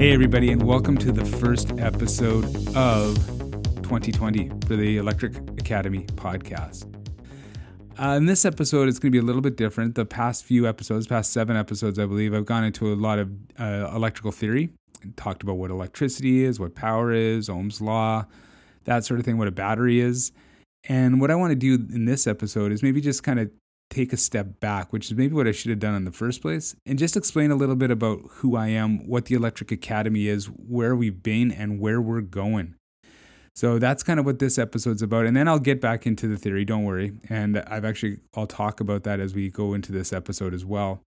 Hey, everybody, and welcome to the first episode of 2020 for the Electric Academy podcast. Uh, in this episode, it's going to be a little bit different. The past few episodes, past seven episodes, I believe, I've gone into a lot of uh, electrical theory, talked about what electricity is, what power is, Ohm's law, that sort of thing, what a battery is. And what I want to do in this episode is maybe just kind of take a step back, which is maybe what I should have done in the first place, and just explain a little bit about who I am, what the Electric Academy is, where we've been, and where we're going. So that's kind of what this episode's about. And then I'll get back into the theory, don't worry. And I've actually, I'll talk about that as we go into this episode as well.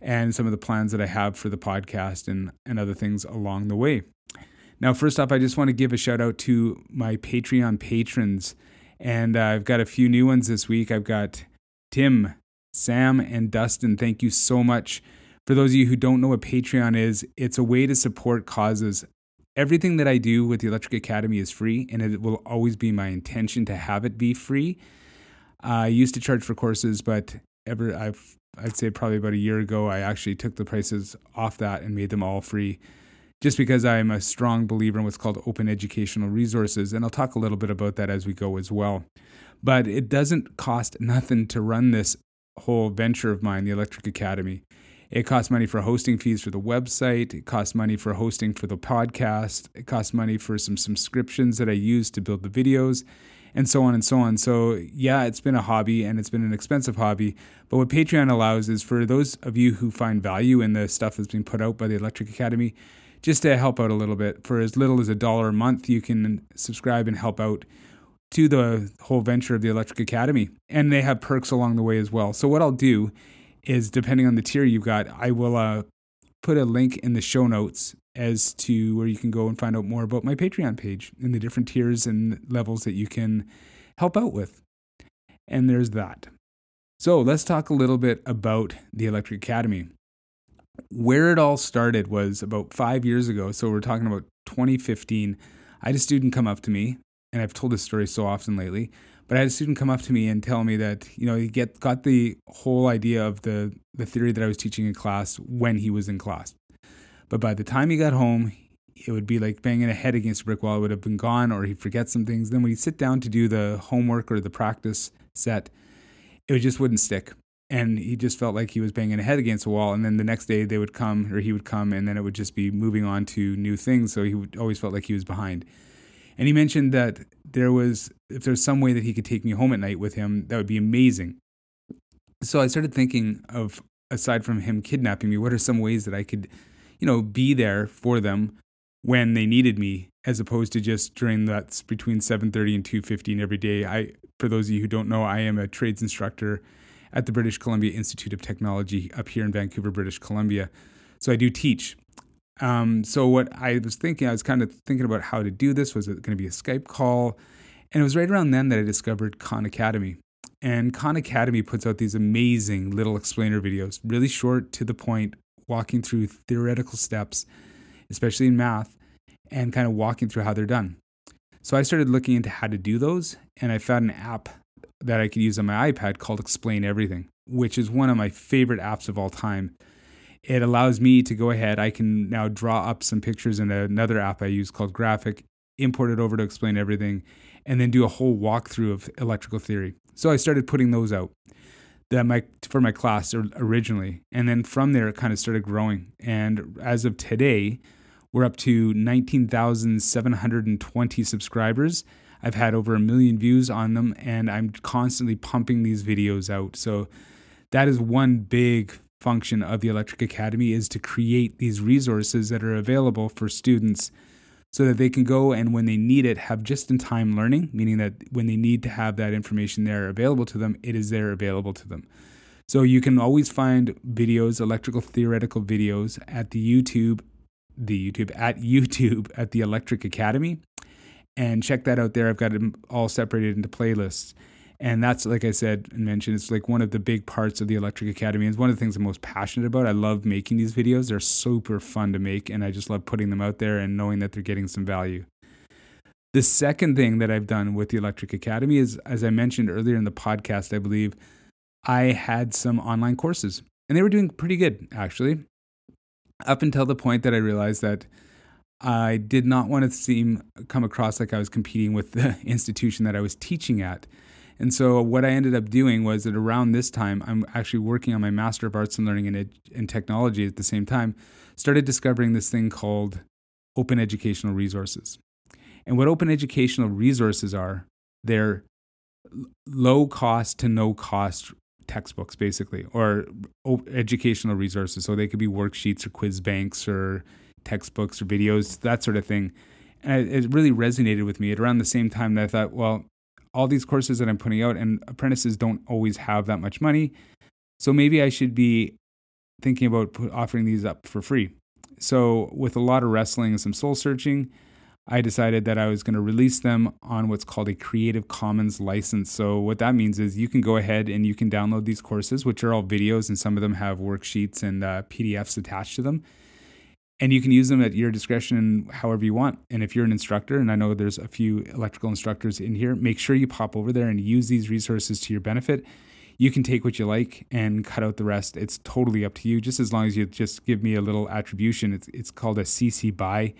And some of the plans that I have for the podcast and, and other things along the way. Now, first off, I just want to give a shout out to my Patreon patrons. And uh, I've got a few new ones this week. I've got Tim, Sam, and Dustin, thank you so much. For those of you who don't know what Patreon is, it's a way to support causes. Everything that I do with the Electric Academy is free, and it will always be my intention to have it be free. I used to charge for courses, but ever I've I'd say probably about a year ago, I actually took the prices off that and made them all free just because I'm a strong believer in what's called open educational resources. And I'll talk a little bit about that as we go as well. But it doesn't cost nothing to run this whole venture of mine, the Electric Academy. It costs money for hosting fees for the website. It costs money for hosting for the podcast. It costs money for some subscriptions that I use to build the videos and so on and so on. So, yeah, it's been a hobby and it's been an expensive hobby. But what Patreon allows is for those of you who find value in the stuff that's being put out by the Electric Academy, just to help out a little bit. For as little as a dollar a month, you can subscribe and help out to the whole venture of the Electric Academy. And they have perks along the way as well. So, what I'll do is, depending on the tier you've got, I will uh, put a link in the show notes as to where you can go and find out more about my Patreon page and the different tiers and levels that you can help out with. And there's that. So, let's talk a little bit about the Electric Academy. Where it all started was about five years ago. So, we're talking about 2015. I had a student come up to me and I've told this story so often lately, but I had a student come up to me and tell me that you know he get got the whole idea of the the theory that I was teaching in class when he was in class, but by the time he got home, it would be like banging a head against a brick wall. It would have been gone, or he'd forget some things. Then when he'd sit down to do the homework or the practice set, it just wouldn't stick. And he just felt like he was banging a head against a wall. And then the next day they would come, or he would come, and then it would just be moving on to new things. So he would always felt like he was behind. And he mentioned that there was, if there's some way that he could take me home at night with him, that would be amazing. So I started thinking of, aside from him kidnapping me, what are some ways that I could, you know, be there for them when they needed me, as opposed to just during that's between 7:30 and 2:15 every day. I, for those of you who don't know, I am a trades instructor at the British Columbia Institute of Technology up here in Vancouver, British Columbia. So I do teach um, so what I was thinking, I was kind of thinking about how to do this. Was it going to be a Skype call? And it was right around then that I discovered Khan Academy. And Khan Academy puts out these amazing little explainer videos, really short to the point, walking through theoretical steps, especially in math, and kind of walking through how they're done. So I started looking into how to do those, and I found an app that I could use on my iPad called Explain Everything, which is one of my favorite apps of all time it allows me to go ahead. I can now draw up some pictures in another app I use called Graphic, import it over to explain everything, and then do a whole walkthrough of electrical theory. So I started putting those out that my for my class originally, and then from there it kind of started growing. And as of today, we're up to 19,720 subscribers. I've had over a million views on them, and I'm constantly pumping these videos out. So that is one big function of the Electric Academy is to create these resources that are available for students so that they can go and when they need it have just in time learning, meaning that when they need to have that information there available to them, it is there available to them. So you can always find videos, electrical theoretical videos at the YouTube, the YouTube at YouTube at the Electric Academy. And check that out there. I've got them all separated into playlists. And that's, like I said and mentioned, it's like one of the big parts of the Electric Academy. And it's one of the things I'm most passionate about. I love making these videos. They're super fun to make, and I just love putting them out there and knowing that they're getting some value. The second thing that I've done with the Electric Academy is, as I mentioned earlier in the podcast, I believe, I had some online courses, and they were doing pretty good, actually. up until the point that I realized that I did not want to seem come across like I was competing with the institution that I was teaching at. And so what I ended up doing was that around this time, I'm actually working on my Master of Arts in Learning and, Ed- Technology at the same time, started discovering this thing called open educational resources. And what open educational resources are, they're low cost to no cost textbooks, basically, or educational resources. So they could be worksheets or quiz banks or textbooks or videos, that sort of thing. And it really resonated with me at around the same time that I thought, well, all these courses that I'm putting out, and apprentices don't always have that much money. So maybe I should be thinking about offering these up for free. So, with a lot of wrestling and some soul searching, I decided that I was going to release them on what's called a Creative Commons license. So, what that means is you can go ahead and you can download these courses, which are all videos, and some of them have worksheets and uh, PDFs attached to them. And you can use them at your discretion however you want. And if you're an instructor, and I know there's a few electrical instructors in here, make sure you pop over there and use these resources to your benefit. You can take what you like and cut out the rest. It's totally up to you, just as long as you just give me a little attribution. It's, it's called a CC BY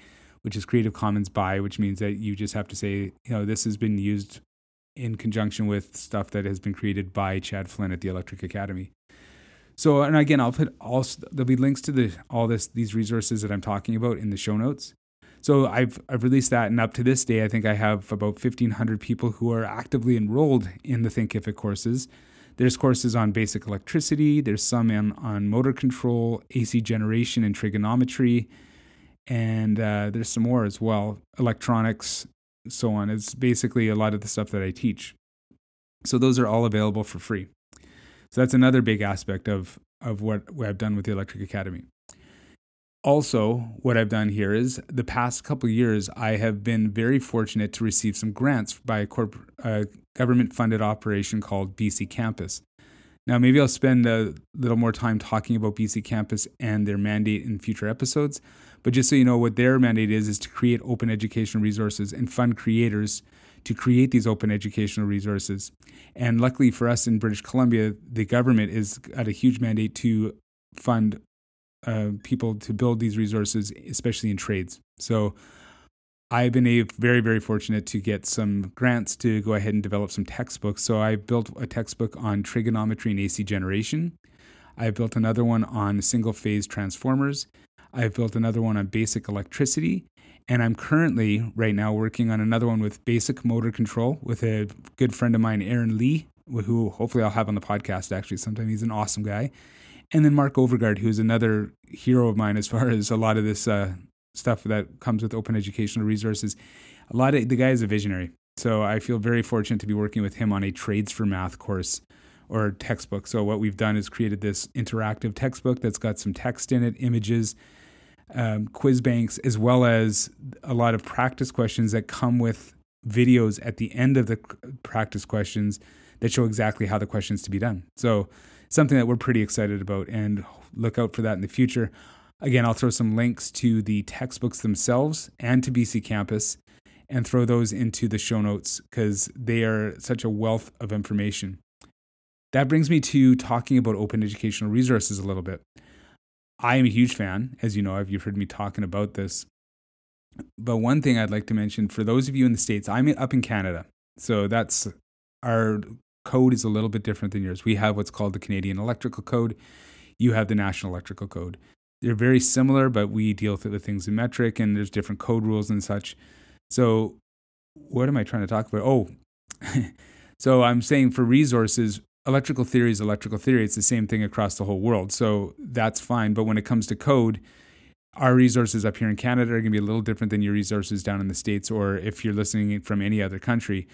which is Creative Commons by, which means that you just have to say, you know, this has been used in conjunction with stuff that has been created by Chad Flynn at the Electric Academy. So, and again, I'll put all there'll be links to the all this these resources that I'm talking about in the show notes. So I've I've released that, and up to this day, I think I have about 1,500 people who are actively enrolled in the Thinkific courses. There's courses on basic electricity. There's some on, on motor control, AC generation, and trigonometry and uh, there's some more as well electronics so on it's basically a lot of the stuff that i teach so those are all available for free so that's another big aspect of of what, i've done with the electric academy also what i've done here is the past couple years i have been very fortunate to receive some grants by a corp- a government funded operation called bc campus now, maybe I'll spend a little more time talking about BC Campus and their mandate in future episodes. But just so you know, what their mandate is, is to create open education resources and fund creators to create these open educational resources. And luckily for us in British Columbia, the government is got a huge mandate to fund uh, people to build these resources, especially in trades. So I've been a, very, very fortunate to get some grants to go ahead and develop some textbooks. So I built a textbook on trigonometry and AC generation. I built another one on single phase transformers. I've built another one on basic electricity. And I'm currently, right now, working on another one with basic motor control with a good friend of mine, Aaron Lee, who hopefully I'll have on the podcast actually sometime. He's an awesome guy. And then Mark Overgaard, who's another hero of mine as far as a lot of this uh, stuff that comes with open educational resources. A lot of the guy is a visionary. So I feel very fortunate to be working with him on a trades for math course or textbook. So what we've done is created this interactive textbook that's got some text in it, images, um, quiz banks, as well as a lot of practice questions that come with videos at the end of the practice questions that show exactly how the questions to be done. So something that we're pretty excited about and look out for that in the future. Again, I'll throw some links to the textbooks themselves and to BC Campus and throw those into the show notes because they are such a wealth of information. That brings me to talking about open educational resources a little bit. I am a huge fan, as you know, if you've heard me talking about this. But one thing I'd like to mention for those of you in the States, I'm up in Canada. So that's our code is a little bit different than yours. We have what's called the Canadian Electrical Code. You have the National Electrical Code. They're very similar, but we deal with things in metric and there's different code rules and such. So, what am I trying to talk about? Oh, so I'm saying for resources, electrical theory is electrical theory. It's the same thing across the whole world. So that's fine. But when it comes to code, our resources up here in Canada are going to be a little different than your resources down in the States or if you're listening from any other country.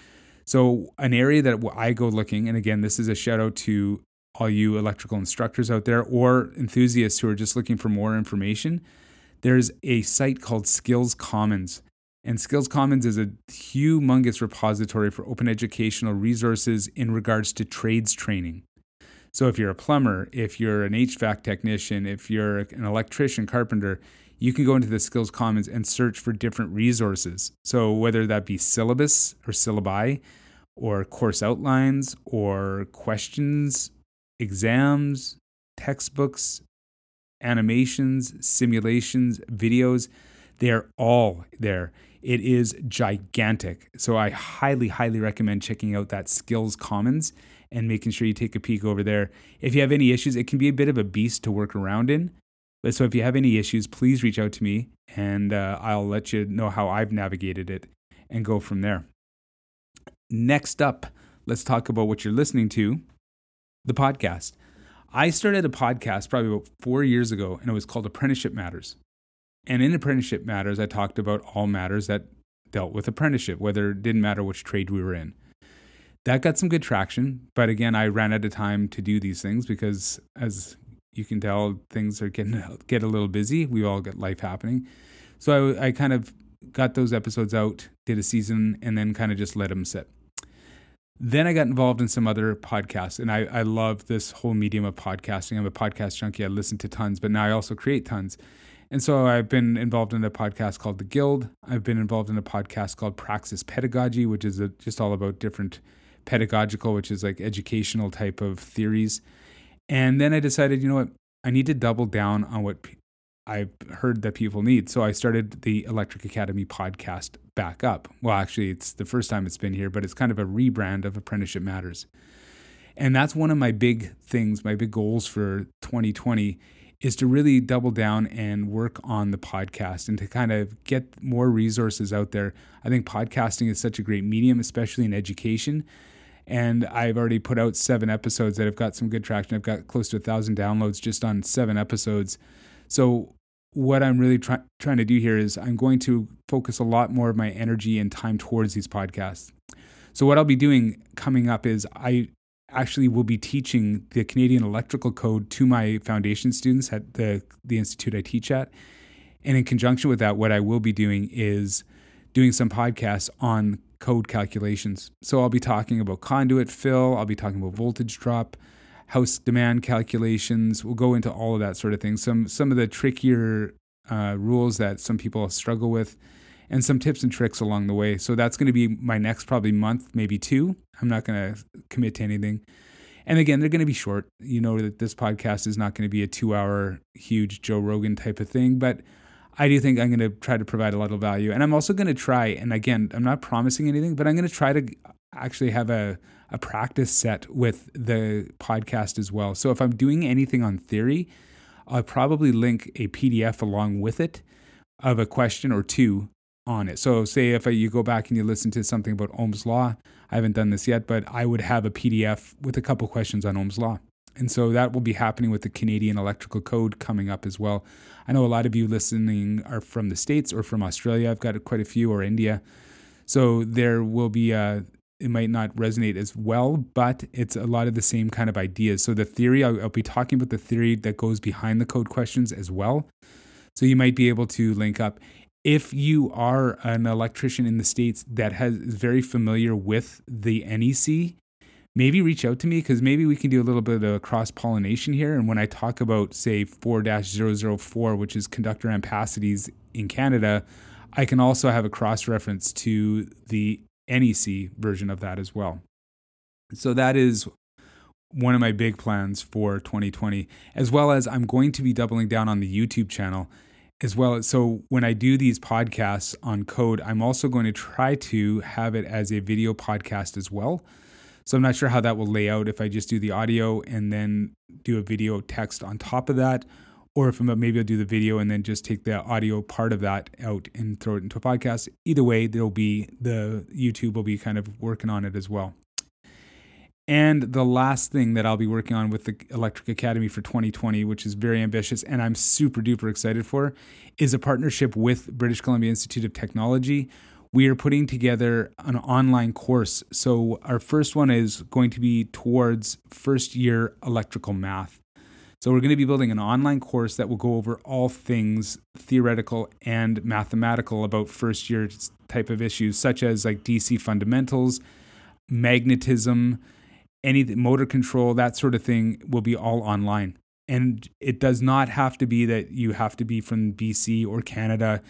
So, an area that I go looking, and again, this is a shout out to all you electrical instructors out there or enthusiasts who are just looking for more information. There's a site called Skills Commons. And Skills Commons is a humongous repository for open educational resources in regards to trades training. So, if you're a plumber, if you're an HVAC technician, if you're an electrician, carpenter, you can go into the Skills Commons and search for different resources. So, whether that be syllabus or syllabi, or course outlines, or questions, exams, textbooks, animations, simulations, videos. They're all there. It is gigantic. So I highly, highly recommend checking out that Skills Commons and making sure you take a peek over there. If you have any issues, it can be a bit of a beast to work around in. But so if you have any issues, please reach out to me and uh, I'll let you know how I've navigated it and go from there. Next up, let's talk about what you're listening to the podcast. I started a podcast probably about four years ago, and it was called Apprenticeship Matters. And in Apprenticeship Matters, I talked about all matters that dealt with apprenticeship, whether it didn't matter which trade we were in. That got some good traction, but again, I ran out of time to do these things because, as you can tell, things are getting get a little busy. We all get life happening, so I, I kind of got those episodes out, did a season, and then kind of just let them sit. Then I got involved in some other podcasts, and I, I love this whole medium of podcasting. I'm a podcast junkie. I listen to tons, but now I also create tons. And so I've been involved in a podcast called The Guild. I've been involved in a podcast called Praxis Pedagogy, which is a, just all about different pedagogical, which is like educational type of theories. And then I decided, you know what? I need to double down on what I've heard that people need. So I started the Electric Academy podcast back up. Well, actually, it's the first time it's been here, but it's kind of a rebrand of Apprenticeship Matters. And that's one of my big things, my big goals for 2020 is to really double down and work on the podcast and to kind of get more resources out there. I think podcasting is such a great medium, especially in education. And I've already put out seven episodes that have got some good traction. I've got close to a thousand downloads just on seven episodes. So what I'm really try- trying to do here is I'm going to focus a lot more of my energy and time towards these podcasts. So what I'll be doing coming up is I actually will be teaching the Canadian Electrical Code to my foundation students at the the institute I teach at. And in conjunction with that, what I will be doing is doing some podcasts on code calculations. So I'll be talking about conduit fill, I'll be talking about voltage drop, house demand calculations. We'll go into all of that sort of thing. Some some of the trickier uh, rules that some people struggle with, and some tips and tricks along the way. So that's going to be my next probably month, maybe two. I'm not going to commit to anything. And again, they're going to be short. You know that this podcast is not going to be a two-hour huge Joe Rogan type of thing, but I do think I'm going to try to provide a lot of value. And I'm also going to try, and again, I'm not promising anything, but I'm going to try to actually have a a practice set with the podcast as well. So if I'm doing anything on theory, I'll probably link a PDF along with it of a question or two on it. So say if you go back and you listen to something about Ohm's law, I haven't done this yet, but I would have a PDF with a couple questions on Ohm's law. And so that will be happening with the Canadian Electrical Code coming up as well. I know a lot of you listening are from the States or from Australia. I've got quite a few, or India. So there will be uh, it might not resonate as well, but it's a lot of the same kind of ideas. So the theory, I'll, I'll, be talking about the theory that goes behind the code questions as well. So you might be able to link up. If you are an electrician in the States that has is very familiar with the NEC, maybe reach out to me because maybe we can do a little bit of cross pollination here. And when I talk about, say, 4 004, which is conductor ampacities in Canada, I can also have a cross reference to the NEC version of that as well. So that is one of my big plans for 2020, as well as I'm going to be doubling down on the YouTube channel as well. So when I do these podcasts on code, I'm also going to try to have it as a video podcast as well. So I'm not sure how that will lay out if I just do the audio and then do a video text on top of that, or if I'm, maybe I'll do the video and then just take the audio part of that out and throw it into a podcast. Either way, there'll be the YouTube will be kind of working on it as well. And the last thing that I'll be working on with the Electric Academy for 2020, which is very ambitious and I'm super duper excited for, is a partnership with British Columbia Institute of Technology. We are putting together an online course. So, our first one is going to be towards first year electrical math. So, we're going to be building an online course that will go over all things theoretical and mathematical about first year type of issues, such as like DC fundamentals, magnetism, any motor control, that sort of thing will be all online. And it does not have to be that you have to be from BC or Canada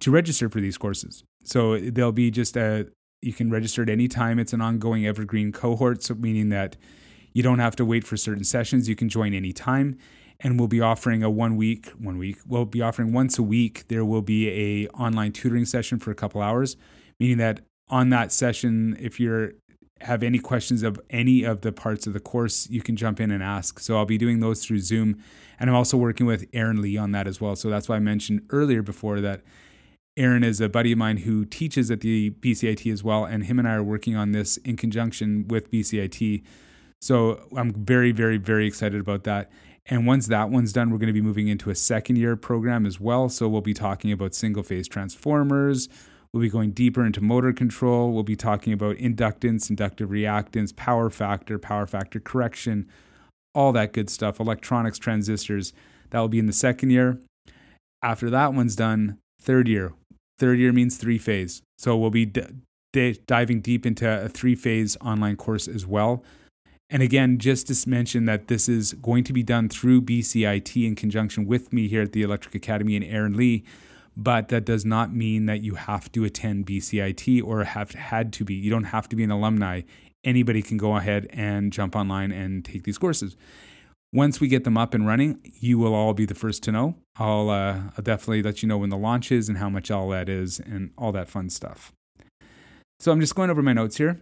to register for these courses. So they'll be just a, you can register at any time. It's an ongoing evergreen cohort, so meaning that you don't have to wait for certain sessions. You can join anytime. and we'll be offering a one week, one week, we'll be offering once a week. There will be a online tutoring session for a couple hours, meaning that on that session, if you're have any questions of any of the parts of the course, you can jump in and ask. So I'll be doing those through Zoom. And I'm also working with Aaron Lee on that as well. So that's why I mentioned earlier before that Aaron is a buddy of mine who teaches at the BCIT as well. And him and I are working on this in conjunction with BCIT. So I'm very, very, very excited about that. And once that one's done, we're going to be moving into a second year program as well. So we'll be talking about single phase transformers. We'll be going deeper into motor control. We'll be talking about inductance, inductive reactance, power factor, power factor correction, all that good stuff, electronics, transistors. That will be in the second year. After that one's done, third year. Third year means three phase. So we'll be d- d- diving deep into a three phase online course as well. And again, just to mention that this is going to be done through BCIT in conjunction with me here at the Electric Academy and Aaron Lee. But that does not mean that you have to attend BCIT or have had to be. You don't have to be an alumni. Anybody can go ahead and jump online and take these courses. Once we get them up and running, you will all be the first to know. I'll, uh, I'll definitely let you know when the launch is and how much all that is and all that fun stuff. So I'm just going over my notes here.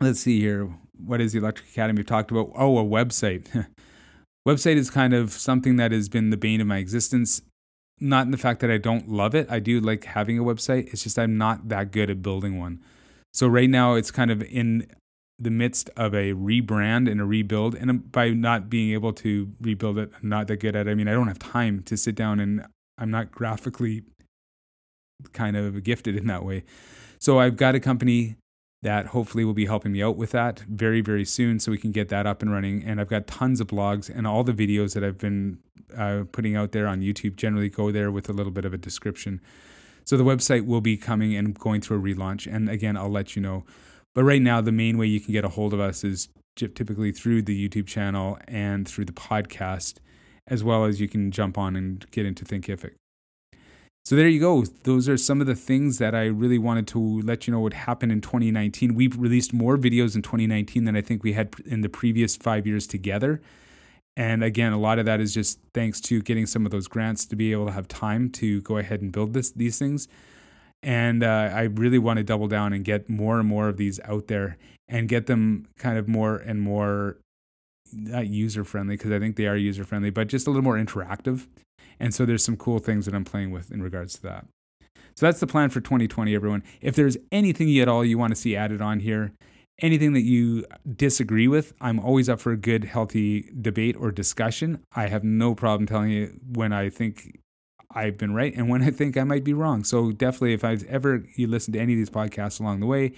Let's see here. What is the Electric Academy? We've talked about. Oh, a website. website is kind of something that has been the bane of my existence. Not in the fact that I don't love it. I do like having a website. It's just I'm not that good at building one. So right now it's kind of in the midst of a rebrand and a rebuild. And by not being able to rebuild it, I'm not that good at it. I mean, I don't have time to sit down and I'm not graphically kind of gifted in that way. So I've got a company that hopefully will be helping me out with that very, very soon so we can get that up and running. And I've got tons of blogs and all the videos that I've been uh, putting out there on YouTube generally go there with a little bit of a description. So the website will be coming and going through a relaunch. And again, I'll let you know. But right now, the main way you can get a hold of us is typically through the YouTube channel and through the podcast, as well as you can jump on and get into Thinkific. So there you go. Those are some of the things that I really wanted to let you know would happen in 2019. We've released more videos in 2019 than I think we had in the previous five years together. And again, a lot of that is just thanks to getting some of those grants to be able to have time to go ahead and build this these things. And uh, I really want to double down and get more and more of these out there and get them kind of more and more not user friendly because I think they are user friendly, but just a little more interactive. And so there's some cool things that I'm playing with in regards to that. So that's the plan for 2020, everyone. If there's anything at all you want to see added on here, anything that you disagree with, I'm always up for a good, healthy debate or discussion. I have no problem telling you when I think I've been right and when I think I might be wrong. So definitely, if I've ever you listen to any of these podcasts along the way,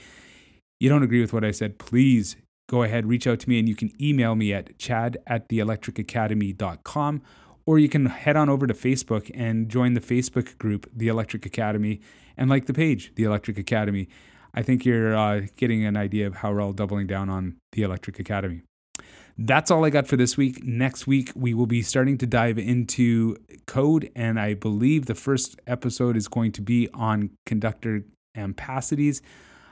you don't agree with what I said, please go ahead, reach out to me, and you can email me at chad at theelectricacademy.com or you can head on over to Facebook and join the Facebook group, The Electric Academy, and like the page, The Electric Academy. I think you're uh, getting an idea of how we're all doubling down on The Electric Academy. That's all I got for this week. Next week, we will be starting to dive into code, and I believe the first episode is going to be on conductor ampacities.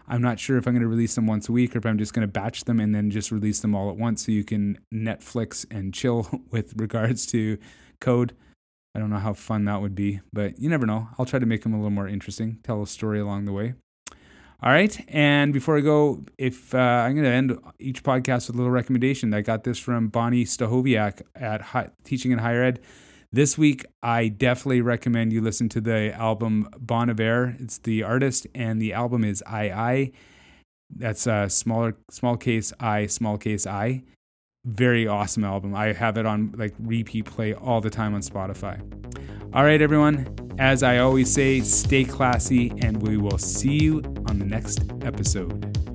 I'm not sure if I'm going to release them once a week or if I'm just going to batch them and then just release them all at once so you can Netflix and chill with regards to code. I don't know how fun that would be, but you never know. I'll try to make them a little more interesting, tell a story along the way. All right. And before I go, if uh, I'm going to end each podcast with a little recommendation, I got this from Bonni Stachowiak at High, Teaching in Higher Ed. This week, I definitely recommend you listen to the album Bon Iver. It's the artist, and the album is I I. That's a smaller, small case I, small case I. Very awesome album. I have it on like repeat play all the time on Spotify. All right, everyone. As I always say, stay classy, and we will see you on the next episode.